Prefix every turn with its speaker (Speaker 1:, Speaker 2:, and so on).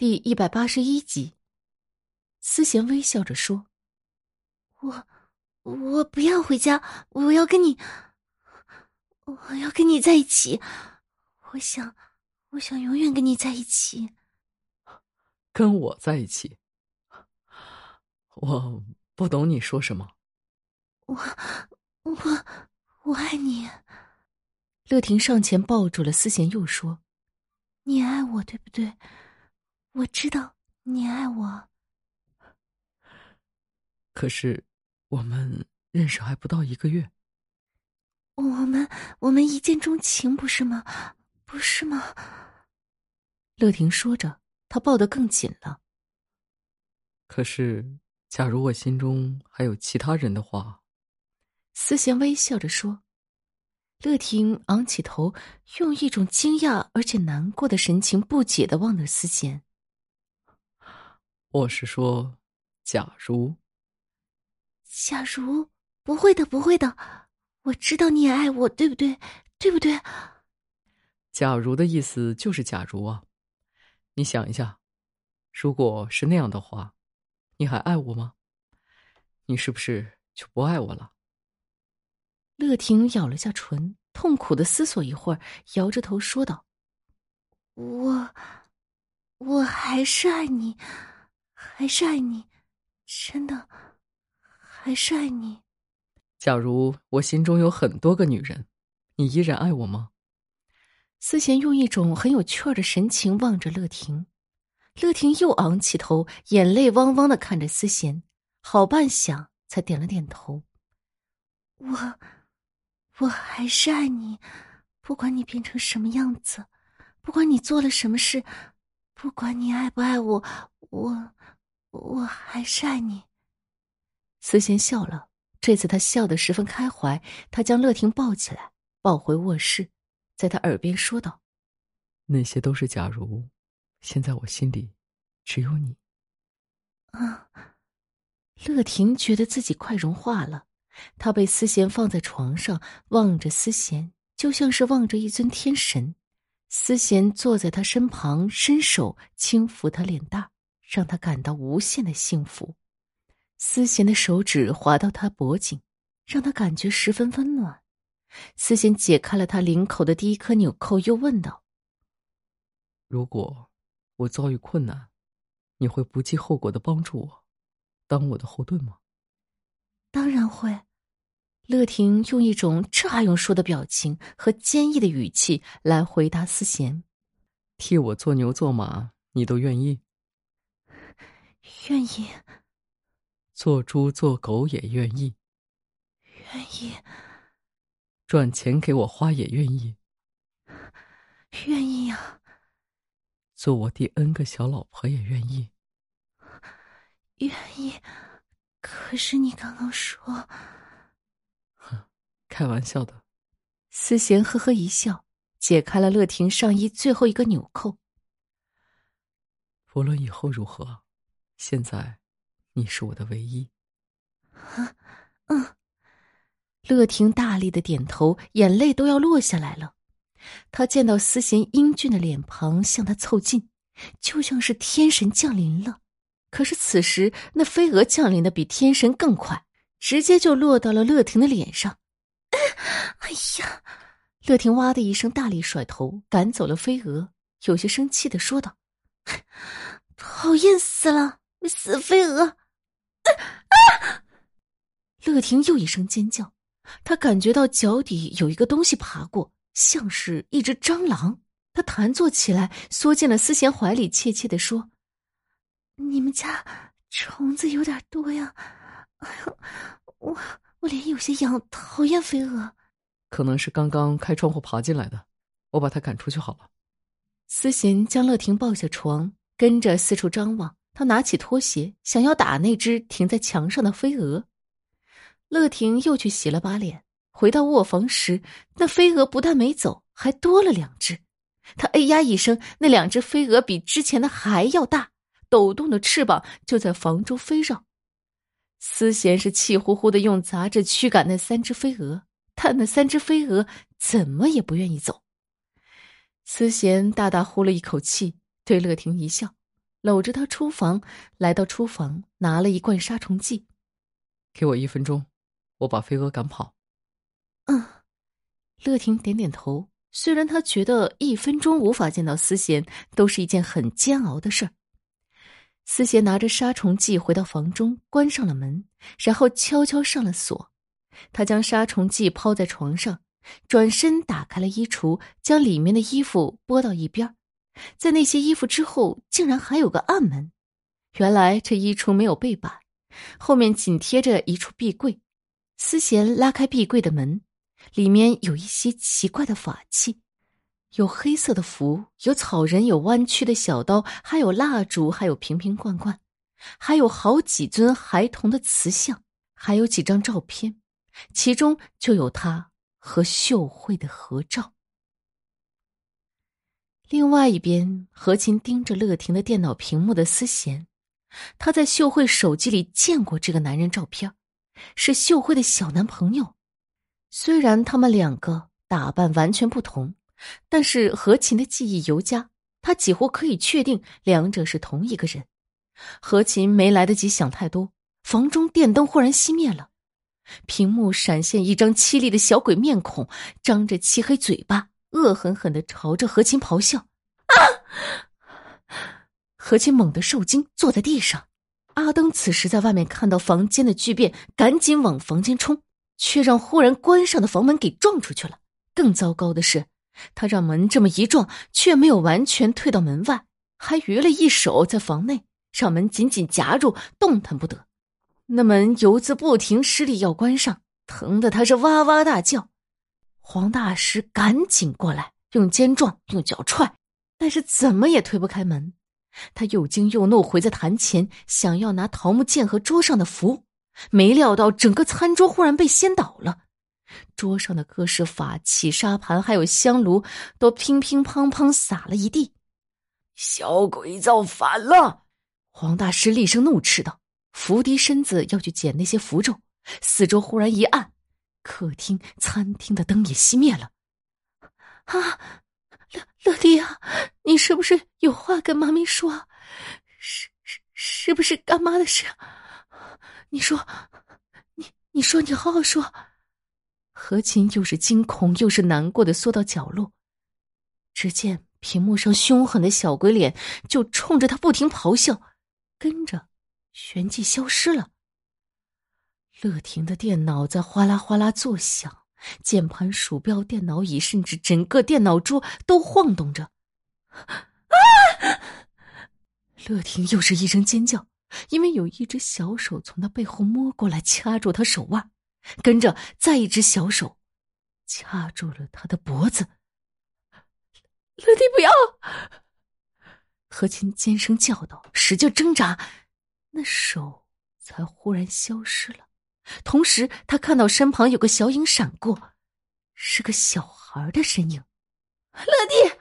Speaker 1: 第一百八十一集，思贤微笑着说：“
Speaker 2: 我，我不要回家，我要跟你，我要跟你在一起。我想，我想永远跟你在一起。
Speaker 3: 跟我在一起？我不懂你说什么。
Speaker 2: 我，我，我爱你。”
Speaker 1: 乐婷上前抱住了思贤，又说：“
Speaker 2: 你爱我，对不对？我知道你爱我。
Speaker 3: 可是，我们认识还不到一个月。
Speaker 2: 我们，我们一见钟情，不是吗？不是吗？”
Speaker 1: 乐婷说着，她抱得更紧了。
Speaker 3: 可是，假如我心中还有其他人的话，
Speaker 1: 思贤微笑着说。乐婷昂起头，用一种惊讶而且难过的神情，不解的望着思贤。
Speaker 3: 我是说，假如，
Speaker 2: 假如不会的，不会的，我知道你也爱我，对不对？对不对？
Speaker 3: 假如的意思就是假如啊！你想一下，如果是那样的话，你还爱我吗？你是不是就不爱我了？
Speaker 1: 乐婷咬了下唇，痛苦的思索一会儿，摇着头说道：“
Speaker 2: 我，我还是爱你，还是爱你，真的，还是爱你。
Speaker 3: 假如我心中有很多个女人，你依然爱我吗？”
Speaker 1: 思贤用一种很有趣儿的神情望着乐婷，乐婷又昂起头，眼泪汪汪的看着思贤，好半晌才点了点头：“
Speaker 2: 我。”我还是爱你，不管你变成什么样子，不管你做了什么事，不管你爱不爱我，我我还是爱你。
Speaker 1: 思贤笑了，这次他笑得十分开怀。他将乐婷抱起来，抱回卧室，在他耳边说道：“
Speaker 3: 那些都是假如，现在我心里只有你。”
Speaker 2: 啊，
Speaker 1: 乐婷觉得自己快融化了。她被思贤放在床上，望着思贤，就像是望着一尊天神。思贤坐在他身旁，伸手轻抚他脸蛋，让他感到无限的幸福。思贤的手指滑到他脖颈，让他感觉十分温暖。思贤解开了他领口的第一颗纽扣，又问道：“
Speaker 3: 如果我遭遇困难，你会不计后果的帮助我，当我的后盾吗？”
Speaker 2: 当然会，
Speaker 1: 乐婷用一种这还用说的表情和坚毅的语气来回答思贤：“
Speaker 3: 替我做牛做马，你都愿意？
Speaker 2: 愿意。
Speaker 3: 做猪做狗也愿意？
Speaker 2: 愿意。
Speaker 3: 赚钱给我花也愿意？
Speaker 2: 愿意呀。
Speaker 3: 做我第 N 个小老婆也愿意？
Speaker 2: 愿意。”可是你刚刚说，
Speaker 3: 哼，开玩笑的。
Speaker 1: 思贤呵呵一笑，解开了乐婷上衣最后一个纽扣。
Speaker 3: 无论以后如何，现在你是我的唯一。
Speaker 2: 啊，嗯。
Speaker 1: 乐婷大力的点头，眼泪都要落下来了。她见到思贤英俊的脸庞向她凑近，就像是天神降临了。可是此时，那飞蛾降临的比天神更快，直接就落到了乐婷的脸上。
Speaker 2: 哎呀！
Speaker 1: 乐婷哇的一声，大力甩头赶走了飞蛾，有些生气的说道：“
Speaker 2: 讨厌死了，死飞蛾！”
Speaker 1: 乐婷又一声尖叫，她感觉到脚底有一个东西爬过，像是一只蟑螂。她弹坐起来，缩进了思贤怀里，怯怯的说。
Speaker 2: 你们家虫子有点多呀，哎呦，我我脸有些痒，讨厌飞蛾。
Speaker 3: 可能是刚刚开窗户爬进来的，我把它赶出去好了。
Speaker 1: 思贤将乐婷抱下床，跟着四处张望。他拿起拖鞋，想要打那只停在墙上的飞蛾。乐婷又去洗了把脸，回到卧房时，那飞蛾不但没走，还多了两只。他哎呀一声，那两只飞蛾比之前的还要大。抖动的翅膀就在房中飞绕，思贤是气呼呼的用杂志驱赶那三只飞蛾，但那三只飞蛾怎么也不愿意走。思贤大大呼了一口气，对乐婷一笑：“搂着他出房，来到厨房拿了一罐杀虫剂。
Speaker 3: 给我一分钟，我把飞蛾赶跑。
Speaker 1: 嗯，乐婷点点头。虽然她觉得一分钟无法见到思贤都是一件很煎熬的事儿。思贤拿着杀虫剂回到房中，关上了门，然后悄悄上了锁。他将杀虫剂抛在床上，转身打开了衣橱，将里面的衣服拨到一边。在那些衣服之后，竟然还有个暗门。原来这衣橱没有背板，后面紧贴着一处壁柜。思贤拉开壁柜的门，里面有一些奇怪的法器，有黑色的符，有草人，有弯曲的小刀，还有蜡烛，还有瓶瓶罐罐，还有好几尊孩童的瓷像，还有几张照片，其中就有他和秀慧的合照。另外一边，何琴盯着乐婷的电脑屏幕的思贤，他在秀慧手机里见过这个男人照片，是秀慧的小男朋友。虽然他们两个打扮完全不同，但是何琴的记忆尤佳，他几乎可以确定两者是同一个人。何琴没来得及想太多，房中电灯忽然熄灭了，屏幕闪现一张凄厉的小鬼面孔，张着漆黑嘴巴。恶狠狠的朝着何琴咆哮，啊！何琴猛地受惊，坐在地上。阿登此时在外面看到房间的巨变，赶紧往房间冲，却让忽然关上的房门给撞出去了。更糟糕的是，他让门这么一撞，却没有完全退到门外，还余了一手在房内，让门紧紧夹住，动弹不得。那门犹自不停施力要关上，疼得他是哇哇大叫。黄大师赶紧过来，用肩撞，用脚踹，但是怎么也推不开门。他又惊又怒，回在坛前，想要拿桃木剑和桌上的符，没料到整个餐桌忽然被掀倒了，桌上的各式法器、沙盘还有香炉都乒乒乓乓洒了一地。
Speaker 4: 小鬼造反了！
Speaker 1: 黄大师厉声怒斥道，伏低身子要去捡那些符咒，四周忽然一暗。客厅、餐厅的灯也熄灭了。啊，乐乐迪啊，你是不是有话跟妈咪说？是是是不是干妈的事？你说，你你说，你好好说。何琴又是惊恐又是难过的缩到角落，只见屏幕上凶狠的小鬼脸就冲着他不停咆哮，跟着旋即消失了。乐婷的电脑在哗啦哗啦作响，键盘、鼠标、电脑椅，甚至整个电脑桌都晃动着。啊！乐婷又是一声尖叫，因为有一只小手从她背后摸过来，掐住她手腕，跟着再一只小手掐住了她的脖子。乐蒂，不要！何琴尖声叫道，使劲挣扎，那手才忽然消失了。同时，他看到身旁有个小影闪过，是个小孩的身影。乐蒂，